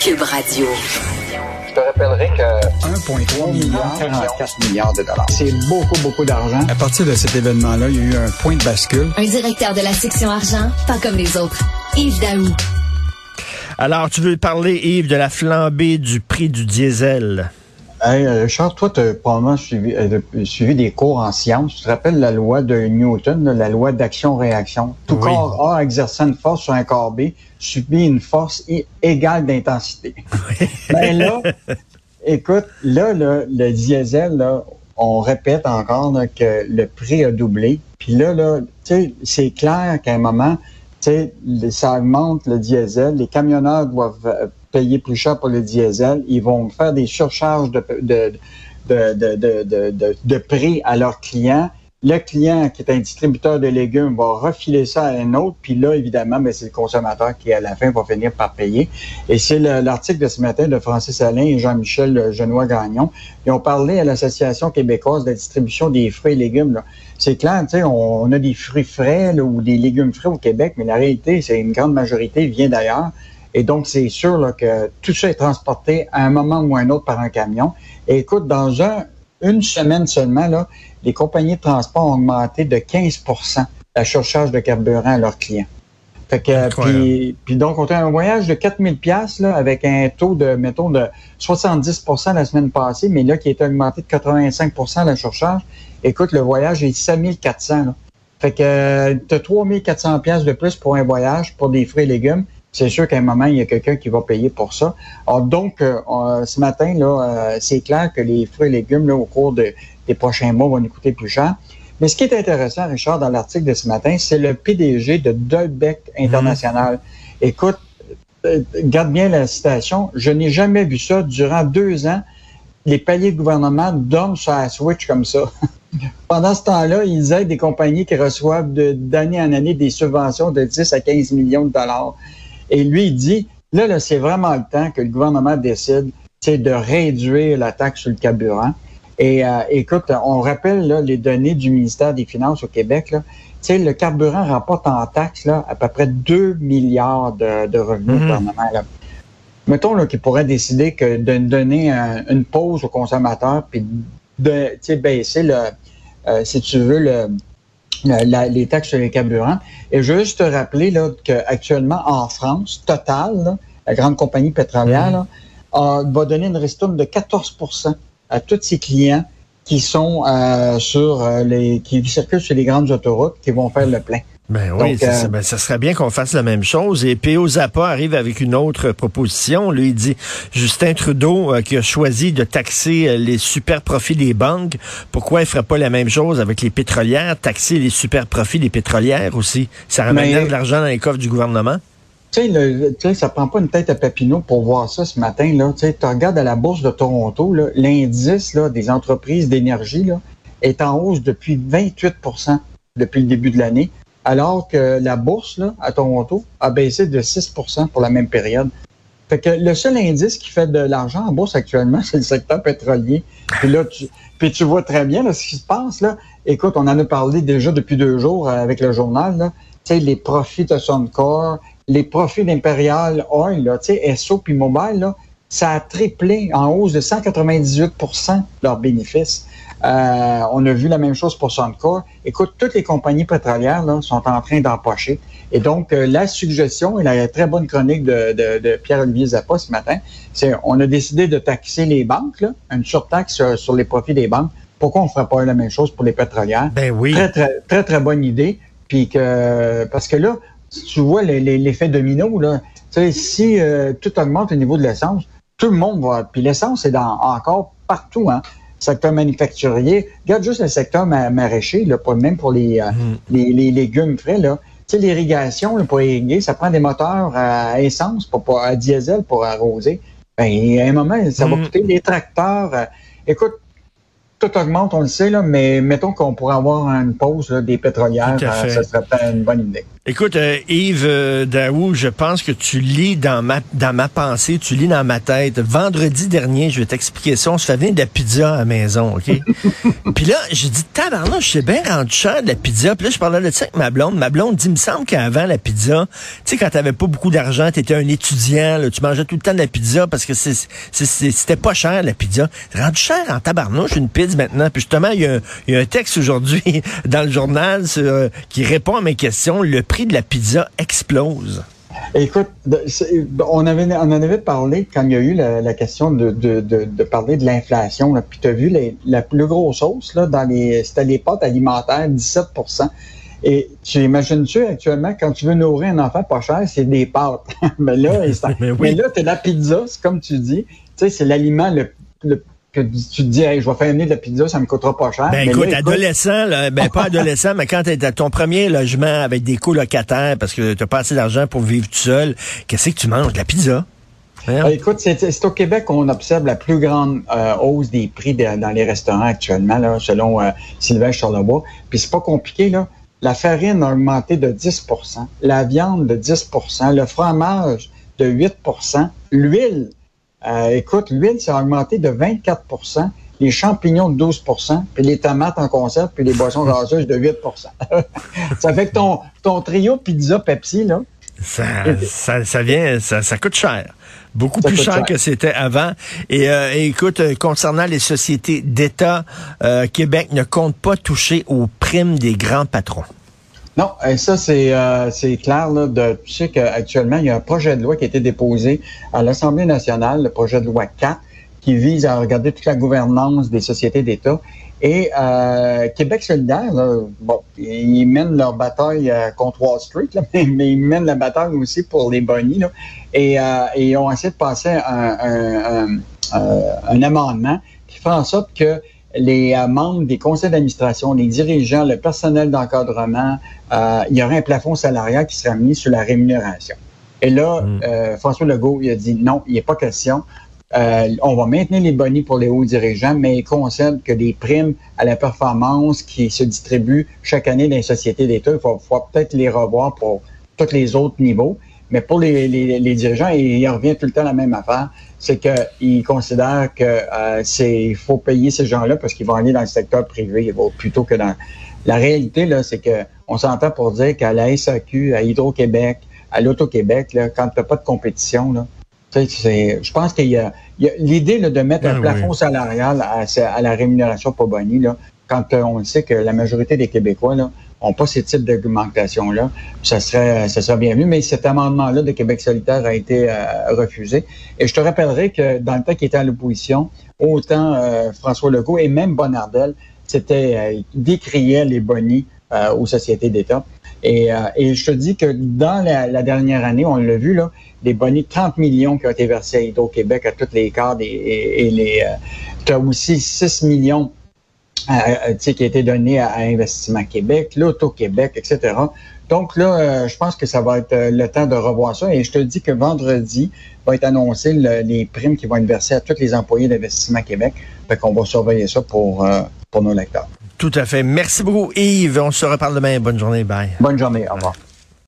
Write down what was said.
Cube Radio. Je te rappellerai que 1,3 milliard, 44 milliards de dollars. C'est beaucoup, beaucoup d'argent. À partir de cet événement-là, il y a eu un point de bascule. Un directeur de la section argent, pas comme les autres. Yves Daou. Alors, tu veux parler, Yves, de la flambée du prix du diesel? Hey, euh, Richard, toi, tu as probablement suivi, euh, suivi, des cours en sciences. Tu te rappelles la loi de Newton, la loi d'action-réaction? Tout corps A exerçant une force sur un corps B subit une force égale d'intensité. ben là, écoute, là, le diesel, là, on répète encore que le prix a doublé. Puis là, là, c'est clair qu'à un moment, ça augmente le diesel. Les camionneurs doivent euh, payer plus cher pour le diesel. Ils vont faire des surcharges de, de, de, de, prix à leurs clients. Le client qui est un distributeur de légumes va refiler ça à un autre, puis là, évidemment, mais c'est le consommateur qui, à la fin, va finir par payer. Et c'est l'article de ce matin de Francis Alain et Jean-Michel Genois-Gagnon. Ils ont parlé à l'Association québécoise de la distribution des fruits et légumes. C'est clair, tu sais, on, a des fruits frais ou des légumes frais au Québec, mais la réalité, c'est une grande majorité vient d'ailleurs. Et donc, c'est sûr là, que tout ça est transporté à un moment ou à un autre par un camion. Et écoute, dans un, une semaine seulement, là, les compagnies de transport ont augmenté de 15% la surcharge de carburant à leurs clients. Fait que, puis, puis, donc, on a un voyage de 4000 pièces là avec un taux de, mettons, de 70% la semaine passée, mais là, qui est augmenté de 85% la surcharge. Écoute, le voyage est 5400. Là. Fait que tu as 3400 pièces de plus pour un voyage pour des fruits et légumes. C'est sûr qu'à un moment, il y a quelqu'un qui va payer pour ça. Alors, donc, euh, ce matin, là, euh, c'est clair que les fruits et légumes, là, au cours de, des prochains mois, vont nous coûter plus cher. Mais ce qui est intéressant, Richard, dans l'article de ce matin, c'est le PDG de Dolbeck International. Mhm. Écoute, euh, garde bien la citation. Je n'ai jamais vu ça durant deux ans. Les paliers de gouvernement dorment sur la switch comme ça. Pendant ce temps-là, ils aident des compagnies qui reçoivent d'année en année des subventions de 10 à 15 millions de dollars. Et lui, il dit, là, là c'est vraiment le temps que le gouvernement décide de réduire la taxe sur le carburant. Et euh, écoute, on rappelle là, les données du ministère des Finances au Québec. Là. le carburant rapporte en taxe là, à peu près 2 milliards de, revenus par moment. Là. Mettons là, qu'il pourrait décider que de donner une pause aux consommateurs puis de baisser le, euh, si tu veux, le, les taxes sur les carburants. Et je veux juste te rappeler là, qu'actuellement, en France, Total, la grande compagnie pétrolière, mm-hmm. va donner une ristourne de 14% à tous ses clients qui sont euh, sur euh, les qui circulent sur les grandes autoroutes, qui vont faire le plein. Ben oui, euh, ben, ça serait bien qu'on fasse la même chose. Et P.O. Zappa arrive avec une autre proposition. Lui, il dit Justin Trudeau qui a choisi de taxer les super profits des banques. Pourquoi il ferait pas la même chose avec les pétrolières, taxer les super profits des pétrolières aussi? Ça ramènerait de l'argent dans les coffres du gouvernement? Tu sais, le, tu sais, ça prend pas une tête à Papineau pour voir ça ce matin. Là. Tu, sais, tu regardes à la bourse de Toronto, l'indice des entreprises d'énergie est en hausse depuis 28% depuis le début de l'année, alors que la bourse à Toronto a baissé de 6% pour la même période. Fait que le seul indice qui fait de l'argent en bourse actuellement, c'est le secteur pétrolier. Puis là, tu, vois très bien là, ce qui se passe. Écoute, on en a parlé déjà depuis deux jours euh, avec le journal. Là. Les profits de Suncor, les profits d'Imperial Oil, là, SO puis Mobile, là, ça a triplé en hausse de 198% leurs bénéfices. Euh, on a vu la même chose pour Suncor. Écoute, toutes les compagnies pétrolières là, sont en train d'empocher. Et donc, euh, la suggestion et la très bonne chronique de, de, Pierre-Olivier Zappa ce matin, c'est on a décidé de taxer les banques, là, une surtaxe sur, les profits des banques. Pourquoi on ne ferait pas la même chose pour les pétrolières? Ben oui. Très, très, très, très bonne idée. Puis que, parce que là, tu vois l'effet domino, là, si euh, tout augmente au niveau de l'essence, tout le monde va. Puis l'essence, c'est dans encore partout, hein. Secteur manufacturier. Regarde juste le secteur maraîcher, là, pas même pour les, euh, mm. les, les, légumes frais, là. Tu sais, l'irrigation, pour irriguer, ça prend des moteurs à essence, pour, à diesel pour arroser. Ben, à un moment, ça va mm. coûter des tracteurs. Euh, écoute, tout augmente, on le sait, là, mais mettons qu'on pourrait avoir une pause des pétrolières, ça serait une bonne idée. Écoute, euh, Yves euh, Daou, je pense que tu lis dans ma dans ma pensée, tu lis dans ma tête. Vendredi dernier, je vais t'expliquer ça, on se fait venir de la pizza à la maison, OK? Puis là, j'ai dit, tabarnak, je sais bien rendu cher de la pizza. Puis là, je parlais de ça avec ma blonde. Ma blonde dit, il me semble qu'avant la pizza, tu sais, quand t'avais pas beaucoup d'argent, t'étais un étudiant, là, tu mangeais tout le temps de la pizza parce que c'était pas cher, la pizza. Rendu cher en tabarnouche, une pizza maintenant. Puis justement, il y, a, y a un texte aujourd'hui dans le journal euh, qui répond à mes questions. Le prix de la pizza explose. Écoute, on, avait, on en avait parlé quand il y a eu la, question de, de, de, parler de l'inflation. Puis tu as vu la plus grosse hausse, là, dans les, c'était les pâtes alimentaires, 17% et tu imagines-tu actuellement, quand tu veux nourrir un enfant pas cher, c'est des pâtes. mais là, mais, là, la pizza, c'est comme tu dis. Tu sais, c'est l'aliment le, le que tu te dis, hey, je vais faire amener de la pizza, ça me coûtera pas cher. Ben écoute, adolescent, ben pas adolescent, mais quand tu à ton premier logement avec des colocataires parce que tu pas assez d'argent pour vivre tout seul, qu'est-ce que tu manges? De la pizza? Ben, écoute, c'est au Québec qu'on observe la plus grande euh, hausse des prix dans les restaurants actuellement, là, selon euh, Sylvain Charlebois. Puis c'est pas compliqué, là. La farine a augmenté de 10% la viande de 10% le fromage de 8% l'huile euh, écoute, l'huile, ça a augmenté de 24% les champignons de 12% puis les tomates en conserve, puis les boissons gazeuses de 8% Ça fait que ton, ton trio pizza Pepsi, là, ça, ça, vient, ça, ça coûte cher. Beaucoup plus cher, que c'était avant. Et, euh, écoute, euh, concernant les sociétés d'État, Québec ne compte pas toucher aux primes des grands patrons. Non, et ça, c'est euh, clair. Là, tu sais qu'actuellement, il y a un projet de loi qui a été déposé à l'Assemblée nationale, le projet de loi 4, qui vise à regarder toute la gouvernance des sociétés d'État. Et euh, Québec solidaire, bon, ils mènent leur bataille euh, contre Wall Street, mais, ils mènent la bataille aussi pour les bonnies. Là, et, euh, ils ont essayé de passer un, un amendement qui fait en sorte que les euh, membres des conseils d'administration, les dirigeants, le personnel d'encadrement, euh, il y aurait un plafond salarial qui serait mis sur la rémunération. Et là, mm. euh, François Legault, il a dit non, il n'est pas question. on va maintenir les bonnies pour les hauts dirigeants, mais il concède que les primes à la performance qui se distribuent chaque année dans les sociétés d'État, il faut, faut peut-être les revoir pour tous les autres niveaux. Mais pour les, les, les dirigeants, il, revient tout le temps la même affaire, c'est qu'ils considèrent que euh, c'est faut payer ces gens-là parce qu'ils vont aller dans le secteur privé plutôt que dans la réalité là, c'est que on s'entend pour dire qu'à la SAQ, à Hydro-Québec, à l'Auto-Québec, là, quand tu n'as pas de compétition, là, je pense qu'il y a, l'idée de mettre un ben plafond salarial à, à, la rémunération pour Bonnie, là, quand euh, on sait que la majorité des Québécois là, n'ont pas ces types d'augmentation-là, ça serait, ça serait bienvenu. Mais cet amendement-là de Québec solitaire a été euh, refusé. Et je te rappellerai que dans le temps qu'il était à l'opposition, autant euh, François Legault et même Bonardel, c'était euh, décriaient les bonnies aux sociétés d'État. Et, et, je te dis que dans la, dernière année, on l'a vu, là, des bonnies, 30 millions qui ont été versés à Hydro-Québec à toutes les cadres et, et les... tu as aussi 6 millions qui a été donné à, Investissement Québec, l'Auto-Québec, etc. Donc là, euh, je pense que ça va être euh, le temps de revoir ça. Et je te dis que vendredi va être annoncé les primes qui vont être versées à tous les employés d'Investissement Québec. Fait qu'on va surveiller ça pour, euh, pour nos lecteurs. Tout à fait. Merci beaucoup, Yves. On se reparle demain. Bonne journée. Bye. Bonne journée. Au revoir.